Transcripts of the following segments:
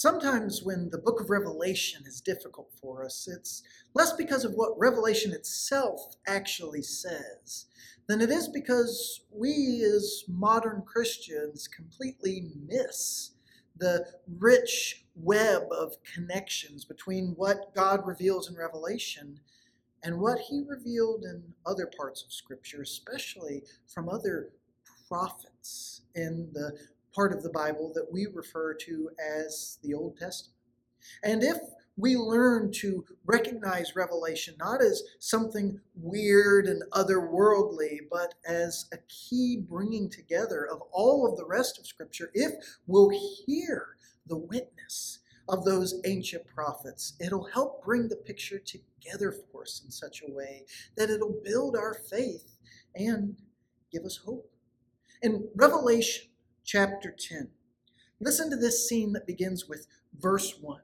Sometimes when the book of Revelation is difficult for us, it's less because of what Revelation itself actually says than it is because we as modern Christians completely miss the rich web of connections between what God reveals in Revelation and what he revealed in other parts of Scripture, especially from other prophets in the part of the Bible that we refer to as the Old Testament. And if we learn to recognize Revelation not as something weird and otherworldly, but as a key bringing together of all of the rest of Scripture, if we'll hear the witness of those ancient prophets, it'll help bring the picture together for us in such a way that it'll build our faith and give us hope. And Revelation, chapter 10. Listen to this scene that begins with verse 1.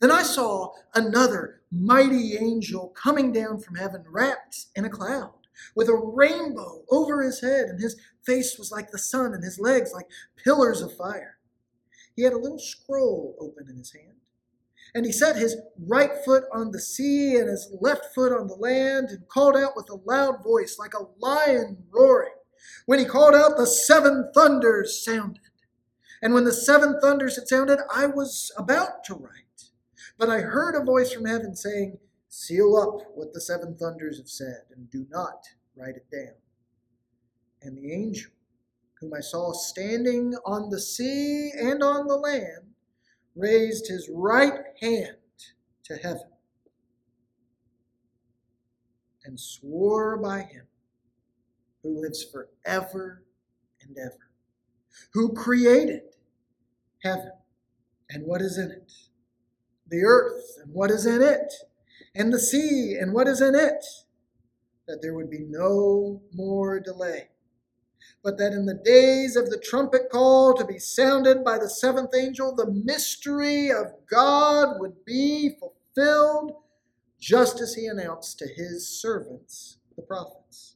Then I saw another mighty angel coming down from heaven, wrapped in a cloud, with a rainbow over his head, and his face was like the sun, and his legs like pillars of fire. He had a little scroll open in his hand. And he set his right foot on the sea and his left foot on the land, and called out with a loud voice, like a lion roaring. When he called out, the seven thunders sounded. And when the seven thunders had sounded, I was about to write. But I heard a voice from heaven saying, Seal up what the seven thunders have said, and do not write it down. And the angel, whom I saw standing on the sea and on the land, raised his right hand to heaven and swore by him who lives forever and ever, who created heaven and what is in it, the earth and what is in it, and the sea and what is in it, that there would be no more delay. But that in the days of the trumpet call to be sounded by the seventh angel, the mystery of God would be fulfilled just as he announced to his servants, the prophets.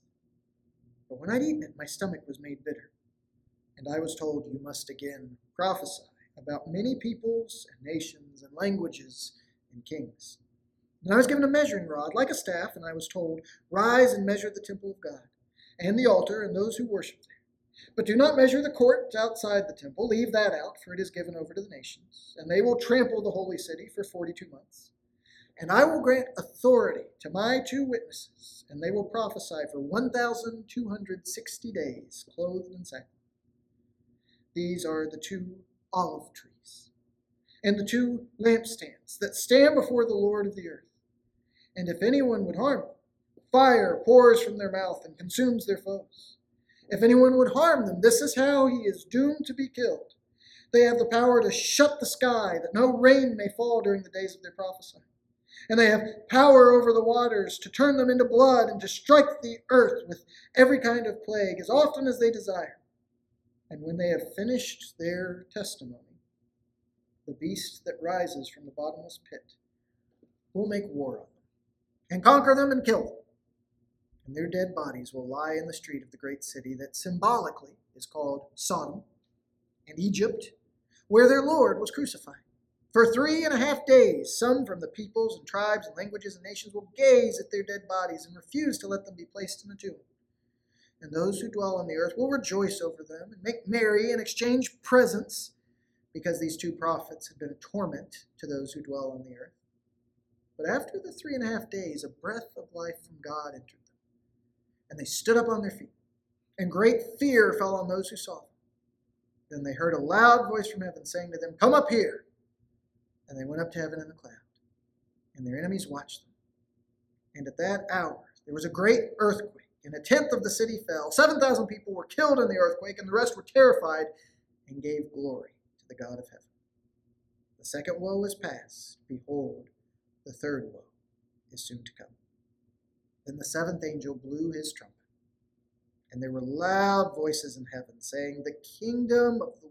but when I'd eaten it, my stomach was made bitter. And I was told, You must again prophesy about many peoples and nations and languages and kings. And I was given a measuring rod like a staff, and I was told, Rise and measure the temple of God, and the altar, and those who worship there. But do not measure the court outside the temple. Leave that out, for it is given over to the nations, and they will trample the holy city for 42 months. And I will grant authority to my two witnesses, and they will prophesy for 1,260 days, clothed in sackcloth. These are the two olive trees, and the two lampstands that stand before the Lord of the earth. And if anyone would harm them, fire pours from their mouth and consumes their foes. If anyone would harm them, this is how he is doomed to be killed. They have the power to shut the sky, that no rain may fall during the days of their prophesying and they have power over the waters to turn them into blood and to strike the earth with every kind of plague as often as they desire. And when they have finished their testimony, the beast that rises from the bottomless pit will make war on them and conquer them and kill them. And their dead bodies will lie in the street of the great city that symbolically is called Sodom and Egypt, where their Lord was crucified. For three and a half days, some from the peoples and tribes and languages and nations will gaze at their dead bodies and refuse to let them be placed in a tomb. And those who dwell on the earth will rejoice over them and make merry and exchange presents, because these two prophets have been a torment to those who dwell on the earth. But after the three and a half days, a breath of life from God entered them, and they stood up on their feet, and great fear fell on those who saw them. Then they heard a loud voice from heaven saying to them, Come up here and they went up to heaven in the cloud, and their enemies watched them. And at that hour there was a great earthquake, and a tenth of the city fell. Seven thousand people were killed in the earthquake, and the rest were terrified and gave glory to the God of heaven. The second woe is past. Behold, the third woe is soon to come. Then the seventh angel blew his trumpet and there were loud voices in heaven saying, The kingdom of the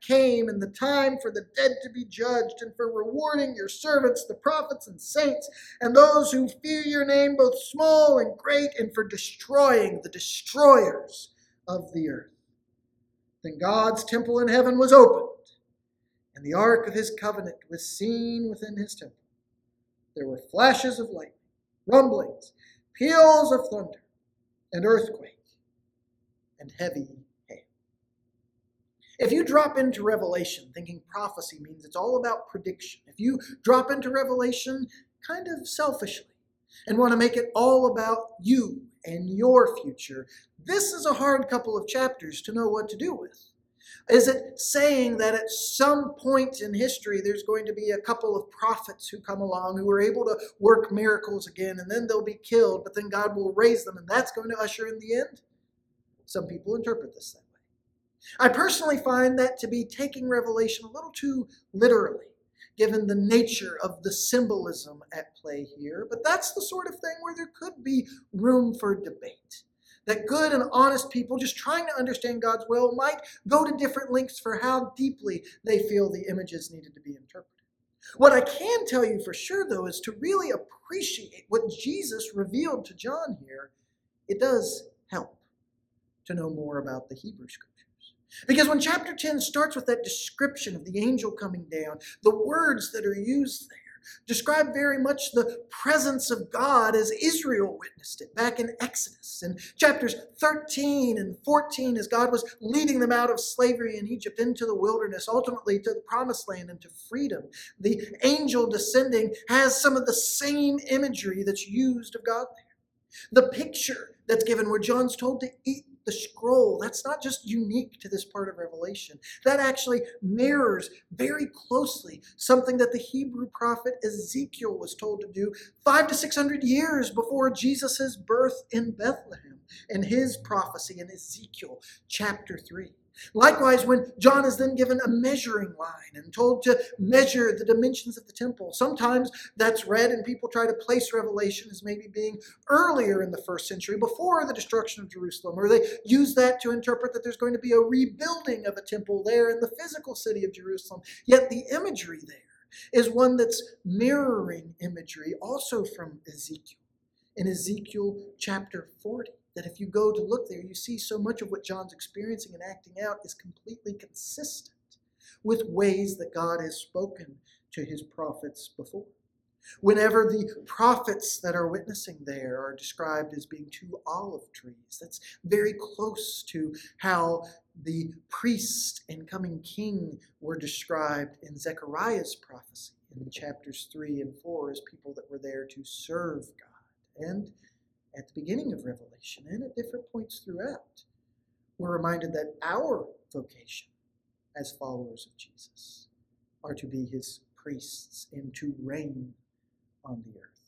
came, and the time for the dead to be judged, and for rewarding your servants, the prophets and saints, and those who fear your name, both small and great, and for destroying the destroyers of the earth. Then God's temple in heaven was opened, and the ark of his covenant was seen within his temple. There were flashes of lightning, rumblings, peals of thunder, and earthquake, and heavy. If you drop into Revelation thinking prophecy means it's all about prediction, if you drop into Revelation kind of selfishly and want to make it all about you and your future, this is a hard couple of chapters to know what to do with. Is it saying that at some point in history there's going to be a couple of prophets who come along who are able to work miracles again and then they'll be killed, but then God will raise them and that's going to usher in the end? Some people interpret this way. I personally find that to be taking Revelation a little too literally given the nature of the symbolism at play here, but that's the sort of thing where there could be room for debate. That good and honest people, just trying to understand God's will, might go to different lengths for how deeply they feel the images needed to be interpreted. What I can tell you for sure, though, is to really appreciate what Jesus revealed to John here, it does help to know more about the Hebrew Scriptures. Because when chapter 10 starts with that description of the angel coming down, the words that are used there describe very much the presence of God as Israel witnessed it back in Exodus. In chapters 13 and 14, as God was leading them out of slavery in Egypt into the wilderness, ultimately to the promised land and to freedom, the angel descending has some of the same imagery that's used of God there. The picture that's given where John's told to eat the scroll, that's not just unique to this part of Revelation. That actually mirrors very closely something that the Hebrew prophet Ezekiel was told to do five to six hundred years before Jesus' birth in Bethlehem in his prophecy in Ezekiel chapter 3. Likewise, when John is then given a measuring line and told to measure the dimensions of the temple, sometimes that's read and people try to place Revelation as maybe being earlier in the first century, before the destruction of Jerusalem, or they use that to interpret that there's going to be a rebuilding of a temple there in the physical city of Jerusalem. Yet the imagery there is one that's mirroring imagery also from Ezekiel, in Ezekiel chapter 40 that if you go to look there, you see so much of what John's experiencing and acting out is completely consistent with ways that God has spoken to his prophets before. Whenever the prophets that are witnessing there are described as being two olive trees, that's very close to how the priest and coming king were described in Zechariah's prophecy in chapters 3 and 4 as people that were there to serve God. And at the beginning of Revelation and at different points throughout, we're reminded that our vocation as followers of Jesus are to be his priests and to reign on the earth.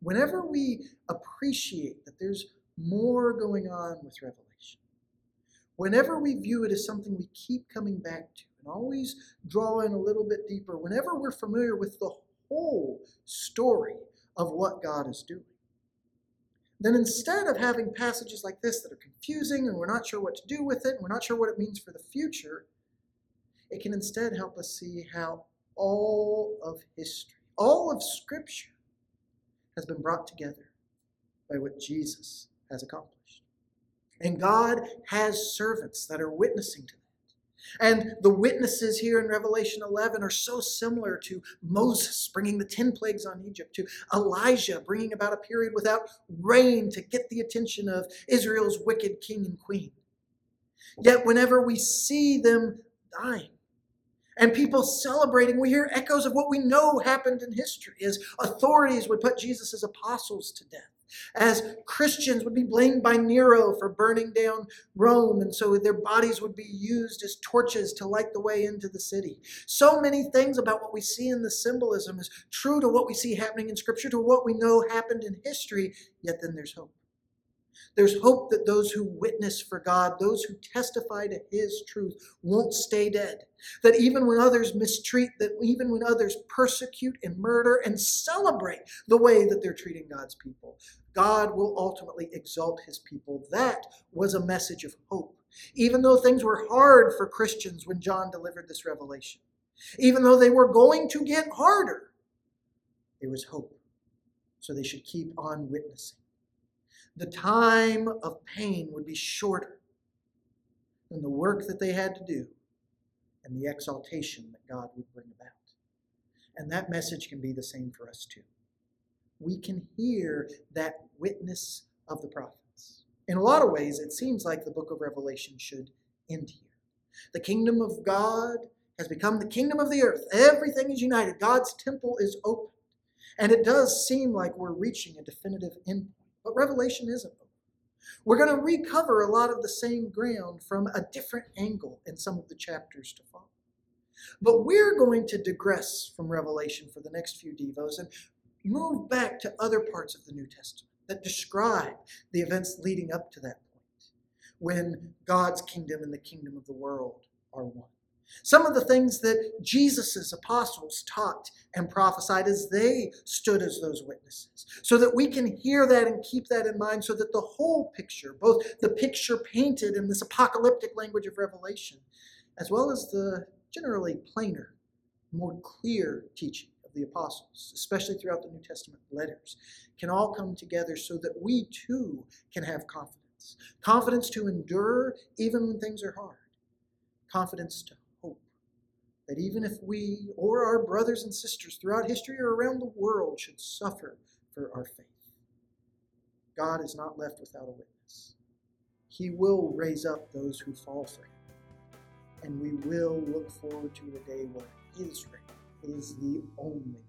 Whenever we appreciate that there's more going on with Revelation, whenever we view it as something we keep coming back to and always draw in a little bit deeper, whenever we're familiar with the whole story of what God is doing, then instead of having passages like this that are confusing and we're not sure what to do with it and we're not sure what it means for the future, it can instead help us see how all of history, all of Scripture, has been brought together by what Jesus has accomplished. And God has servants that are witnessing to. And the witnesses here in Revelation 11 are so similar to Moses bringing the 10 plagues on Egypt, to Elijah bringing about a period without rain to get the attention of Israel's wicked king and queen. Yet, whenever we see them dying and people celebrating, we hear echoes of what we know happened in history as authorities would put Jesus' apostles to death As Christians would be blamed by Nero for burning down Rome, and so their bodies would be used as torches to light the way into the city. So many things about what we see in the symbolism is true to what we see happening in Scripture, to what we know happened in history, yet then there's hope. There's hope that those who witness for God, those who testify to His truth, won't stay dead. That even when others mistreat, that even when others persecute and murder and celebrate the way that they're treating God's people, God will ultimately exalt His people. That was a message of hope. Even though things were hard for Christians when John delivered this revelation, even though they were going to get harder, there was hope. So they should keep on witnessing the time of pain would be shorter than the work that they had to do and the exaltation that God would bring about. And that message can be the same for us too. We can hear that witness of the prophets. In a lot of ways, it seems like the book of Revelation should end here. The kingdom of God has become the kingdom of the earth. Everything is united. God's temple is open. And it does seem like we're reaching a definitive end but Revelation isn't. We're going to recover a lot of the same ground from a different angle in some of the chapters to follow. But we're going to digress from Revelation for the next few Devos and move back to other parts of the New Testament that describe the events leading up to that point when God's kingdom and the kingdom of the world are one. Some of the things that Jesus' apostles taught and prophesied as they stood as those witnesses, so that we can hear that and keep that in mind, so that the whole picture, both the picture painted in this apocalyptic language of Revelation, as well as the generally plainer, more clear teaching of the apostles, especially throughout the New Testament letters, can all come together so that we too can have confidence. Confidence to endure even when things are hard, confidence to that even if we or our brothers and sisters throughout history or around the world should suffer for our faith, God is not left without a witness. He will raise up those who fall for him. And we will look forward to a day where his reign is the only